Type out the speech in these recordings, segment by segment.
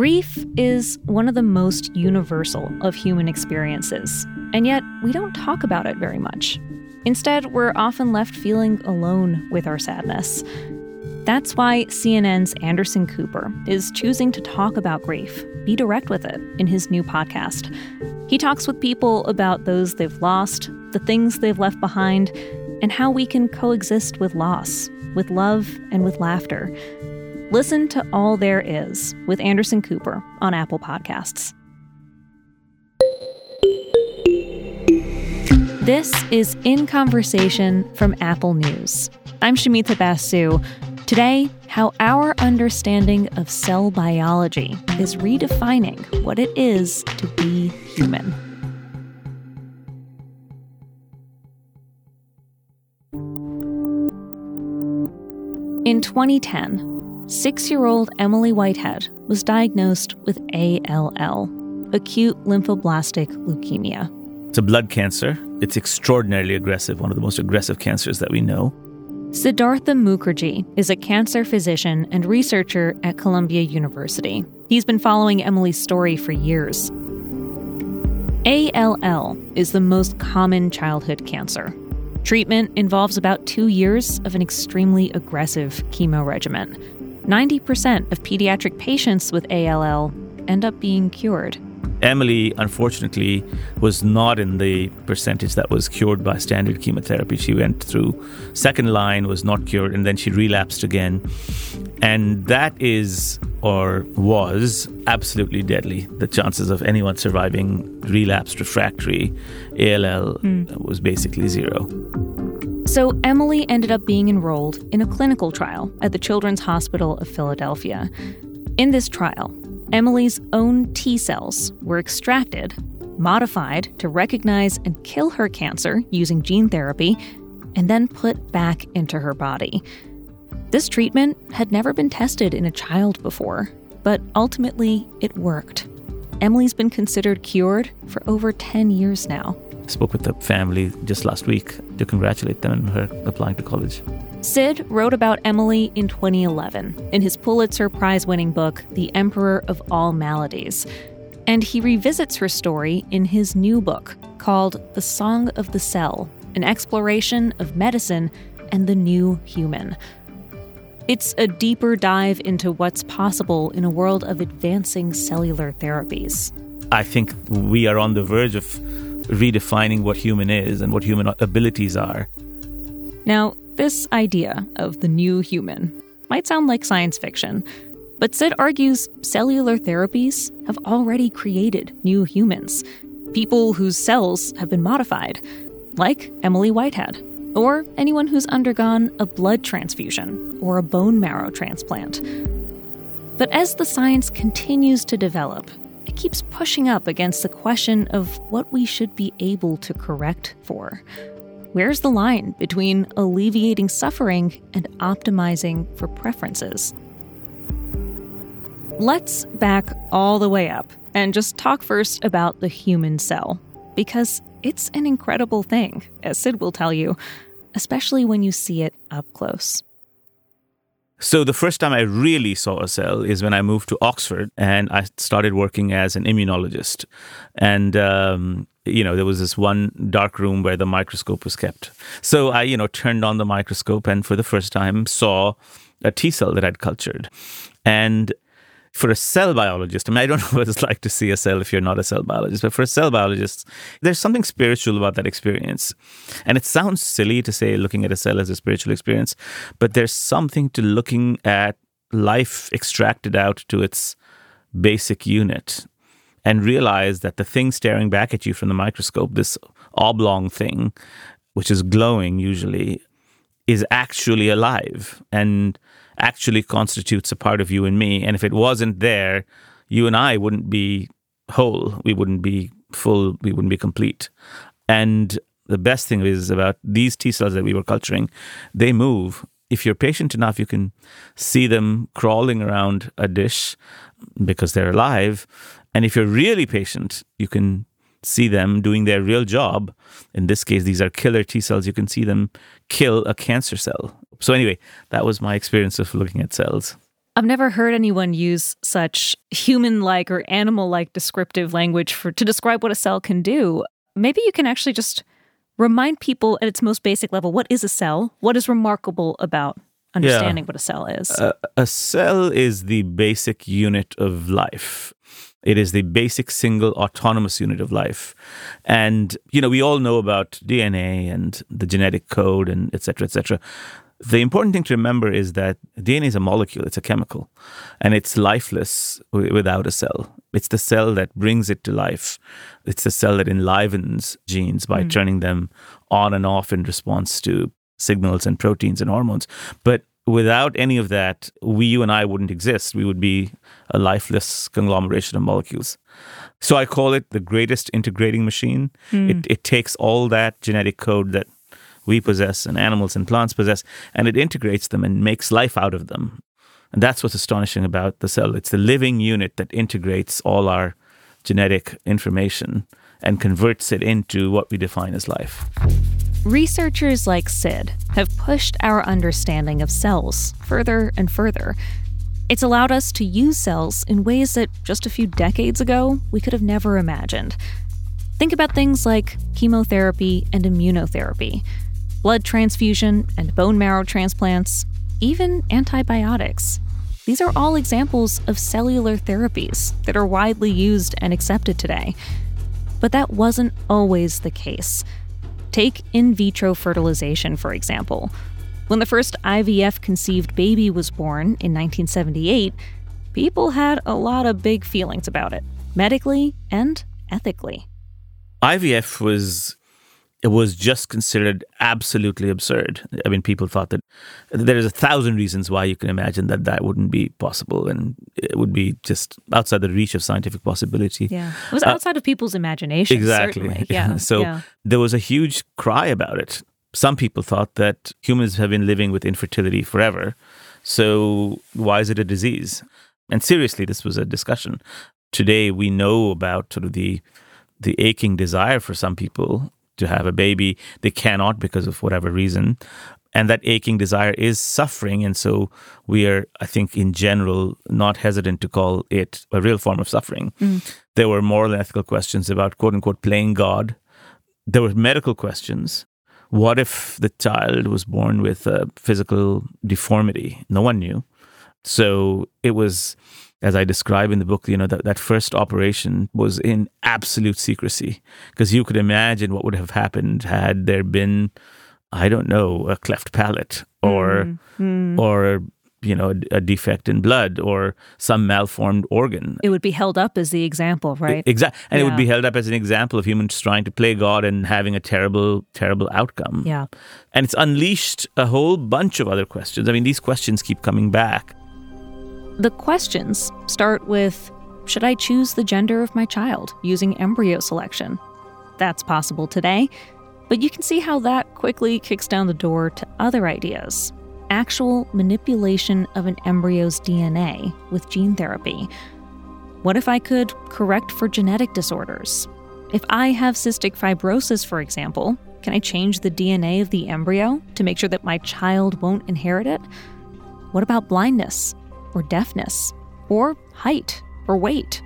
Grief is one of the most universal of human experiences, and yet we don't talk about it very much. Instead, we're often left feeling alone with our sadness. That's why CNN's Anderson Cooper is choosing to talk about grief, be direct with it, in his new podcast. He talks with people about those they've lost, the things they've left behind, and how we can coexist with loss, with love, and with laughter. Listen to All There Is with Anderson Cooper on Apple Podcasts. This is In Conversation from Apple News. I'm Shumita Basu. Today, how our understanding of cell biology is redefining what it is to be human. In 2010, six year old Emily Whitehead was diagnosed with ALL, acute lymphoblastic leukemia. It's a blood cancer. It's extraordinarily aggressive, one of the most aggressive cancers that we know. Siddhartha Mukherjee is a cancer physician and researcher at Columbia University. He's been following Emily's story for years. ALL is the most common childhood cancer. Treatment involves about two years of an extremely aggressive chemo regimen. 90% of pediatric patients with ALL end up being cured. Emily, unfortunately, was not in the percentage that was cured by standard chemotherapy. She went through second line, was not cured, and then she relapsed again. And that is, or was, absolutely deadly. The chances of anyone surviving relapsed refractory ALL mm. was basically zero. So, Emily ended up being enrolled in a clinical trial at the Children's Hospital of Philadelphia. In this trial, Emily's own T cells were extracted, modified to recognize and kill her cancer using gene therapy, and then put back into her body. This treatment had never been tested in a child before, but ultimately it worked. Emily's been considered cured for over 10 years now spoke with the family just last week to congratulate them on her applying to college. Sid wrote about Emily in 2011 in his Pulitzer Prize winning book, The Emperor of All Maladies. And he revisits her story in his new book called The Song of the Cell An Exploration of Medicine and the New Human. It's a deeper dive into what's possible in a world of advancing cellular therapies. I think we are on the verge of redefining what human is and what human abilities are. Now, this idea of the new human might sound like science fiction, but Sid argues cellular therapies have already created new humans, people whose cells have been modified, like Emily Whitehead, or anyone who's undergone a blood transfusion or a bone marrow transplant. But as the science continues to develop, keeps pushing up against the question of what we should be able to correct for. Where's the line between alleviating suffering and optimizing for preferences? Let's back all the way up and just talk first about the human cell, because it's an incredible thing, as Sid will tell you, especially when you see it up close. So the first time I really saw a cell is when I moved to Oxford and I started working as an immunologist. And um, you know, there was this one dark room where the microscope was kept. So I, you know, turned on the microscope and for the first time saw a T cell that I'd cultured. And for a cell biologist, I mean, I don't know what it's like to see a cell if you're not a cell biologist, but for a cell biologist, there's something spiritual about that experience. And it sounds silly to say looking at a cell as a spiritual experience, but there's something to looking at life extracted out to its basic unit and realize that the thing staring back at you from the microscope, this oblong thing, which is glowing usually, is actually alive. And actually constitutes a part of you and me. And if it wasn't there, you and I wouldn't be whole. We wouldn't be full. We wouldn't be complete. And the best thing is about these T cells that we were culturing, they move. If you're patient enough, you can see them crawling around a dish because they're alive. And if you're really patient, you can see them doing their real job. In this case, these are killer T cells. You can see them kill a cancer cell. So, anyway, that was my experience of looking at cells. I've never heard anyone use such human like or animal like descriptive language for to describe what a cell can do. Maybe you can actually just remind people at its most basic level what is a cell? What is remarkable about understanding yeah. what a cell is? Uh, a cell is the basic unit of life. It is the basic single autonomous unit of life. And, you know, we all know about DNA and the genetic code and et cetera, et cetera. The important thing to remember is that DNA is a molecule, it's a chemical, and it's lifeless without a cell. It's the cell that brings it to life. It's the cell that enlivens genes by mm. turning them on and off in response to signals and proteins and hormones. But without any of that, we, you and I wouldn't exist. We would be a lifeless conglomeration of molecules. So I call it the greatest integrating machine. Mm. It, it takes all that genetic code that we possess and animals and plants possess, and it integrates them and makes life out of them. And that's what's astonishing about the cell. It's the living unit that integrates all our genetic information and converts it into what we define as life. Researchers like Sid have pushed our understanding of cells further and further. It's allowed us to use cells in ways that just a few decades ago we could have never imagined. Think about things like chemotherapy and immunotherapy blood transfusion and bone marrow transplants, even antibiotics. These are all examples of cellular therapies that are widely used and accepted today. But that wasn't always the case. Take in vitro fertilization, for example. When the first IVF conceived baby was born in 1978, people had a lot of big feelings about it, medically and ethically. IVF was it was just considered absolutely absurd. I mean, people thought that there's a thousand reasons why you can imagine that that wouldn't be possible and it would be just outside the reach of scientific possibility. Yeah. It was uh, outside uh, of people's imagination. Exactly. Certainly. Yeah. so yeah. there was a huge cry about it. Some people thought that humans have been living with infertility forever. So why is it a disease? And seriously, this was a discussion. Today, we know about sort of the the aching desire for some people to have a baby. They cannot because of whatever reason. And that aching desire is suffering. And so we are, I think, in general, not hesitant to call it a real form of suffering. Mm. There were moral and ethical questions about quote unquote playing God. There were medical questions. What if the child was born with a physical deformity? No one knew. So it was as I describe in the book, you know, that, that first operation was in absolute secrecy because you could imagine what would have happened had there been, I don't know, a cleft palate or, mm, mm. or, you know, a, a, defect in blood or some malformed organ. It would be held up as the example, right? Exactly. And yeah. it would be held up as an example of humans trying to play God and having a terrible, terrible outcome. Yeah. And it's unleashed a whole bunch of other questions. I mean, these questions keep coming back. The questions start with Should I choose the gender of my child using embryo selection? That's possible today, but you can see how that quickly kicks down the door to other ideas. Actual manipulation of an embryo's DNA with gene therapy. What if I could correct for genetic disorders? If I have cystic fibrosis, for example, can I change the DNA of the embryo to make sure that my child won't inherit it? What about blindness? Or deafness, or height or weight.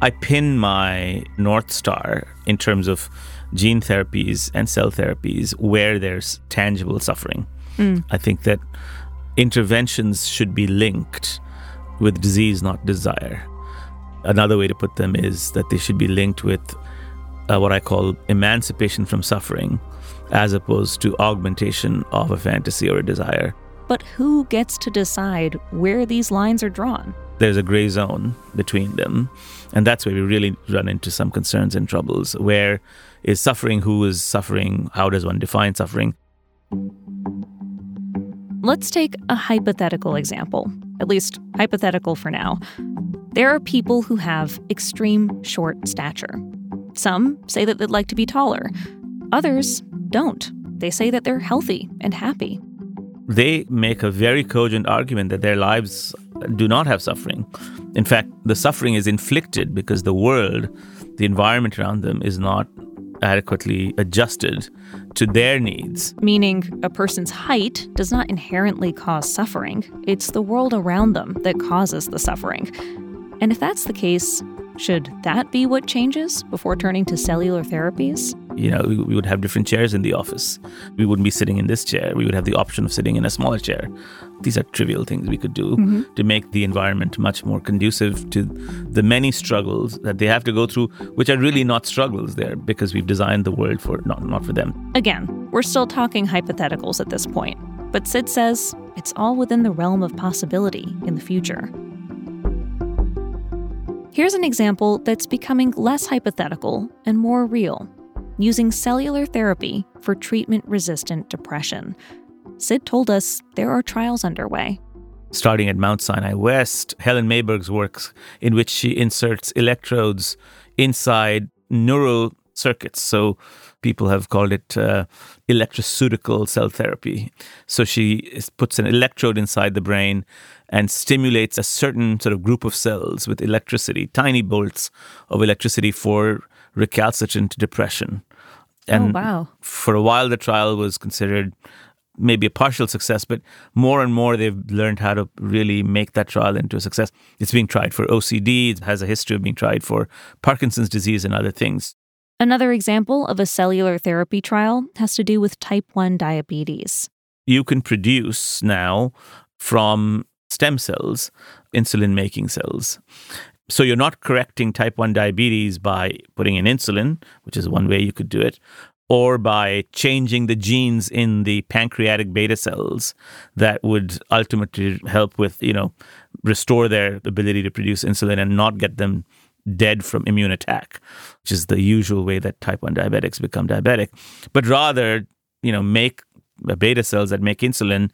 I pin my North Star in terms of gene therapies and cell therapies where there's tangible suffering. Mm. I think that interventions should be linked with disease, not desire. Another way to put them is that they should be linked with uh, what I call emancipation from suffering, as opposed to augmentation of a fantasy or a desire. But who gets to decide where these lines are drawn? There's a gray zone between them. And that's where we really run into some concerns and troubles. Where is suffering? Who is suffering? How does one define suffering? Let's take a hypothetical example, at least hypothetical for now. There are people who have extreme short stature. Some say that they'd like to be taller, others don't. They say that they're healthy and happy they make a very cogent argument that their lives do not have suffering. In fact, the suffering is inflicted because the world, the environment around them, is not adequately adjusted to their needs. Meaning, a person's height does not inherently cause suffering, it's the world around them that causes the suffering. And if that's the case, should that be what changes before turning to cellular therapies? You know, we, we would have different chairs in the office. We wouldn't be sitting in this chair. We would have the option of sitting in a smaller chair. These are trivial things we could do mm-hmm. to make the environment much more conducive to the many struggles that they have to go through, which are really not struggles there because we've designed the world for not, not for them. Again, we're still talking hypotheticals at this point, but Sid says it's all within the realm of possibility in the future. Here's an example that's becoming less hypothetical and more real using cellular therapy for treatment resistant depression. Sid told us there are trials underway. Starting at Mount Sinai West, Helen Mayberg's works, in which she inserts electrodes inside neural circuits. So people have called it uh, electroceutical cell therapy. So she puts an electrode inside the brain and stimulates a certain sort of group of cells with electricity, tiny bolts of electricity for recalcitrant depression. Oh, and oh, wow. for a while, the trial was considered maybe a partial success, but more and more they've learned how to really make that trial into a success. It's being tried for OCD, it has a history of being tried for Parkinson's disease and other things. Another example of a cellular therapy trial has to do with type 1 diabetes. You can produce now from stem cells, insulin making cells. So you're not correcting type 1 diabetes by putting in insulin, which is one way you could do it, or by changing the genes in the pancreatic beta cells that would ultimately help with, you know, restore their ability to produce insulin and not get them dead from immune attack, which is the usual way that type 1 diabetics become diabetic, but rather, you know, make beta cells that make insulin,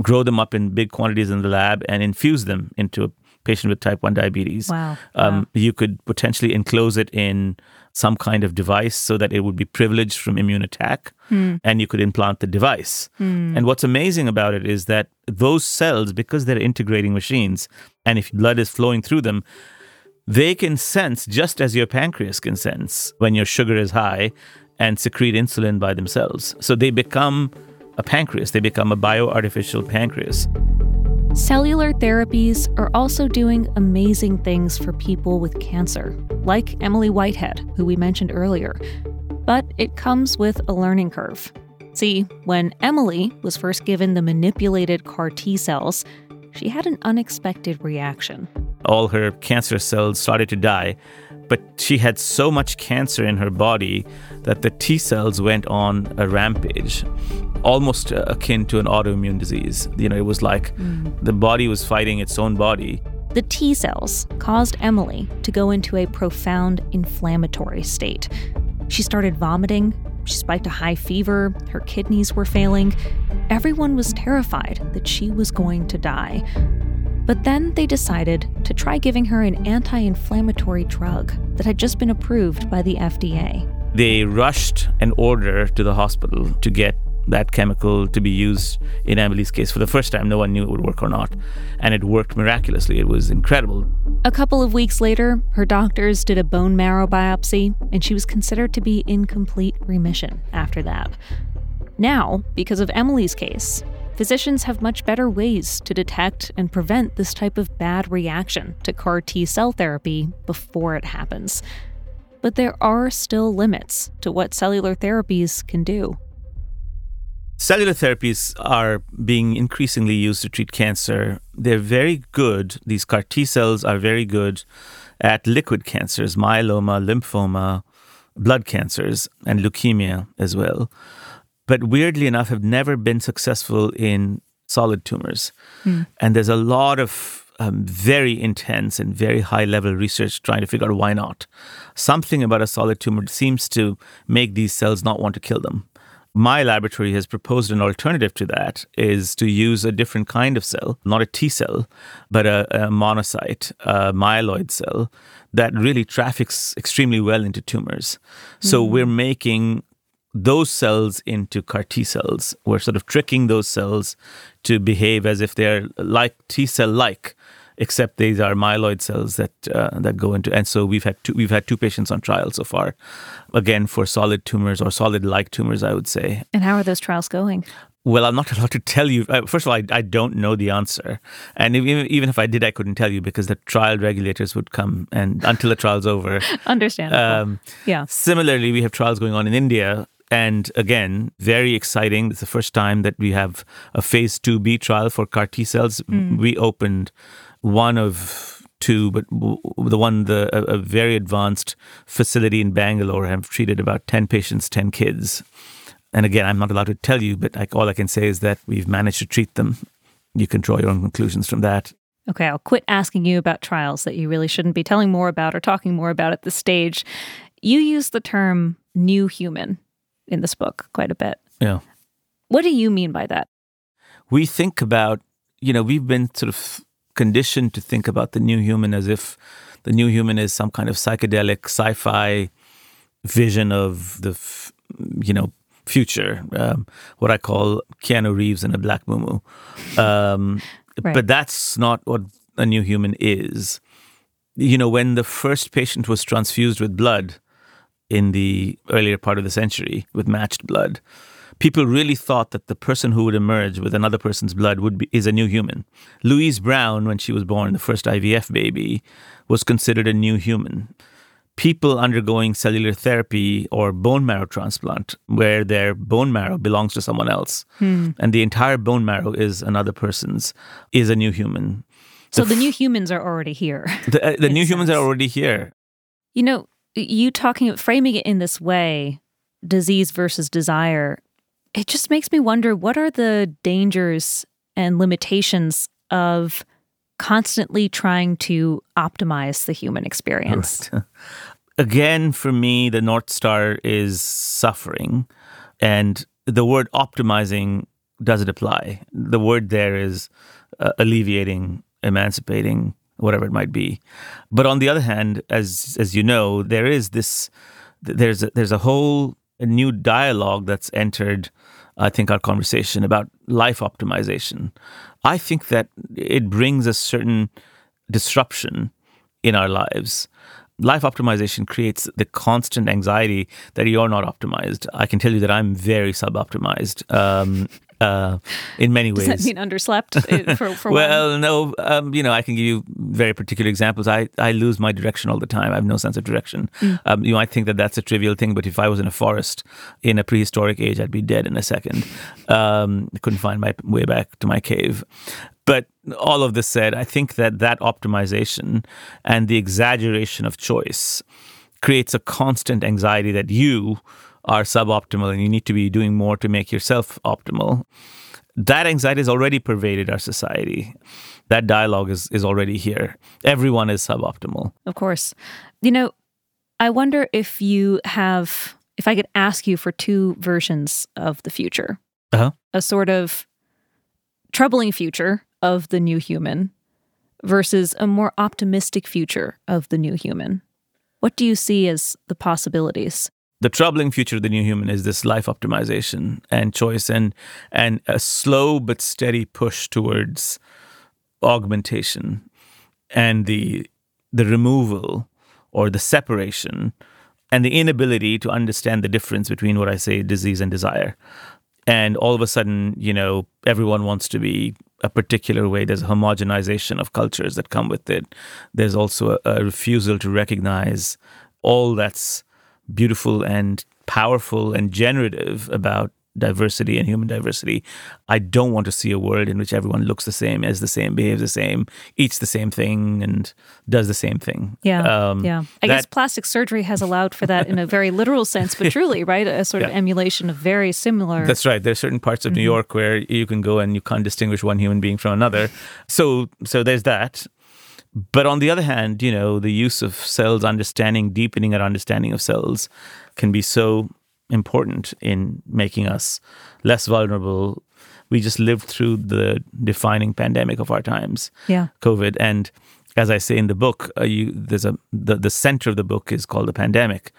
grow them up in big quantities in the lab, and infuse them into patient with type 1 diabetes. Wow. Um, wow. You could potentially enclose it in some kind of device so that it would be privileged from immune attack, mm. and you could implant the device. Mm. And what's amazing about it is that those cells, because they're integrating machines, and if blood is flowing through them, they can sense just as your pancreas can sense when your sugar is high and secrete insulin by themselves. So they become a pancreas, they become a bioartificial pancreas. Cellular therapies are also doing amazing things for people with cancer, like Emily Whitehead, who we mentioned earlier. But it comes with a learning curve. See, when Emily was first given the manipulated CAR T cells, she had an unexpected reaction. All her cancer cells started to die, but she had so much cancer in her body that the T cells went on a rampage, almost akin to an autoimmune disease. You know, it was like mm. the body was fighting its own body. The T cells caused Emily to go into a profound inflammatory state. She started vomiting, she spiked a high fever, her kidneys were failing. Everyone was terrified that she was going to die. But then they decided to try giving her an anti inflammatory drug that had just been approved by the FDA. They rushed an order to the hospital to get that chemical to be used in Emily's case for the first time. No one knew it would work or not. And it worked miraculously. It was incredible. A couple of weeks later, her doctors did a bone marrow biopsy, and she was considered to be in complete remission after that. Now, because of Emily's case, physicians have much better ways to detect and prevent this type of bad reaction to CAR T cell therapy before it happens. But there are still limits to what cellular therapies can do. Cellular therapies are being increasingly used to treat cancer. They're very good, these CAR T cells are very good at liquid cancers, myeloma, lymphoma, blood cancers, and leukemia as well. But weirdly enough, have never been successful in solid tumors. Mm. And there's a lot of um, very intense and very high level research trying to figure out why not. Something about a solid tumor seems to make these cells not want to kill them my laboratory has proposed an alternative to that is to use a different kind of cell, not a T cell, but a, a monocyte, a myeloid cell that really traffics extremely well into tumors. So we're making those cells into CAR T cells. We're sort of tricking those cells to behave as if they're like T cell like except these are myeloid cells that uh, that go into. And so we've had two, we've had two patients on trial so far, again for solid tumors or solid-like tumors, I would say. And how are those trials going? Well, I'm not allowed to tell you. Uh, first of all, I, I don't know the answer, and even even if I did, I couldn't tell you because the trial regulators would come and until the trial's over. Understandable. Um, yeah. Similarly, we have trials going on in India and again, very exciting. It's the first time that we have a phase 2B trial for CAR T cells. Mm. We opened one of two, but the one, the a, a, very advanced facility in Bangalore, have treated about 10 patients, 10 kids. And again, I'm not allowed to tell you, but like, all I can say is that we've managed to treat them. You can draw your own conclusions from that. Okay, I'll quit asking you about trials that you really shouldn't be telling more about or talking more about at this stage. You use the term new human in this book quite a bit. Yeah. What do you mean by that? We think about, you know, we've been sort of conditioned to think about the new human as if the new human is some kind of psychedelic sci-fi vision of the, you know, future. Um, what I call Keanu Reeves in a black muumuu. Um, right. But that's not what a new human is. You know, when the first patient was transfused with blood, in the earlier part of the century with matched blood, people really thought that the person who would emerge with another person's blood would be is a new human. Louise Brown, when she was born, the first IVF baby, was considered a new human. People undergoing cellular therapy or bone marrow transplant, where their bone marrow belongs to someone else, hmm. and the entire bone marrow is another person's, is a new human. So the, the new humans are already here. The, uh, the new sense. humans are already here. You know, you talking framing it in this way disease versus desire it just makes me wonder what are the dangers and limitations of constantly trying to optimize the human experience right. again for me the north star is suffering and the word optimizing doesn't apply the word there is uh, alleviating emancipating whatever it might be. But on the other hand, as as you know, there is this there's a, there's a whole new dialogue that's entered. I think our conversation about life optimization. I think that it brings a certain disruption in our lives. Life optimization creates the constant anxiety that you're not optimized. I can tell you that I'm very sub optimized. Um, uh, in many ways. Does that mean underslept? Uh, for, for well, one? no. Um, you know, I can give you very particular examples. I, I lose my direction all the time. I have no sense of direction. Mm. Um, you might think that that's a trivial thing, but if I was in a forest in a prehistoric age, I'd be dead in a second. Um, I couldn't find my way back to my cave. But all of this said, I think that that optimization and the exaggeration of choice creates a constant anxiety that you are suboptimal and you need to be doing more to make yourself optimal. That anxiety has already pervaded our society. That dialogue is, is already here. Everyone is suboptimal. Of course. You know, I wonder if you have, if I could ask you for two versions of the future uh-huh. a sort of troubling future of the new human versus a more optimistic future of the new human. What do you see as the possibilities? The troubling future of the new human is this life optimization and choice and and a slow but steady push towards augmentation and the the removal or the separation and the inability to understand the difference between what I say disease and desire. And all of a sudden, you know, everyone wants to be a particular way. There's a homogenization of cultures that come with it. There's also a, a refusal to recognize all that's beautiful and powerful and generative about diversity and human diversity. I don't want to see a world in which everyone looks the same, is the same, behaves the same, eats the same thing, and does the same thing. Yeah. Um, yeah. I that, guess plastic surgery has allowed for that in a very literal sense, but truly, right? A sort of emulation of very similar. That's right. There are certain parts of mm-hmm. New York where you can go and you can't distinguish one human being from another. So, so there's that. But on the other hand, you know, the use of cells understanding, deepening our understanding of cells can be so important in making us less vulnerable. We just lived through the defining pandemic of our times, yeah, COVID, and as I say in the book, uh, you, there's a the, the center of the book is called the pandemic,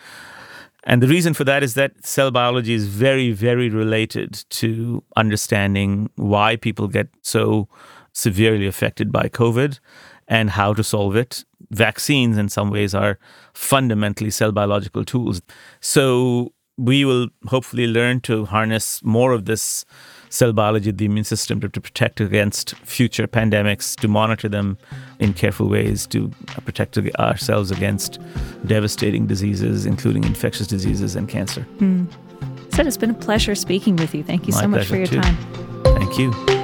and the reason for that is that cell biology is very, very related to understanding why people get so severely affected by COVID and how to solve it. Vaccines, in some ways, are fundamentally cell biological tools. So we will hopefully learn to harness more of this cell biology of the immune system to, to, protect against future pandemics, to monitor them in careful ways, to protect ourselves against devastating diseases, including infectious diseases and cancer. Mm. Sid, it's been a pleasure speaking with you. Thank you My so much for your too. time. Thank you.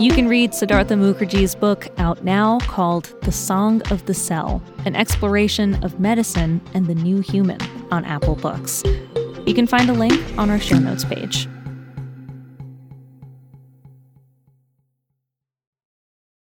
You can read Siddhartha Mukherjee's book out now called The Song of the Cell An Exploration of Medicine and the New Human on Apple Books. You can find a link on our show notes page.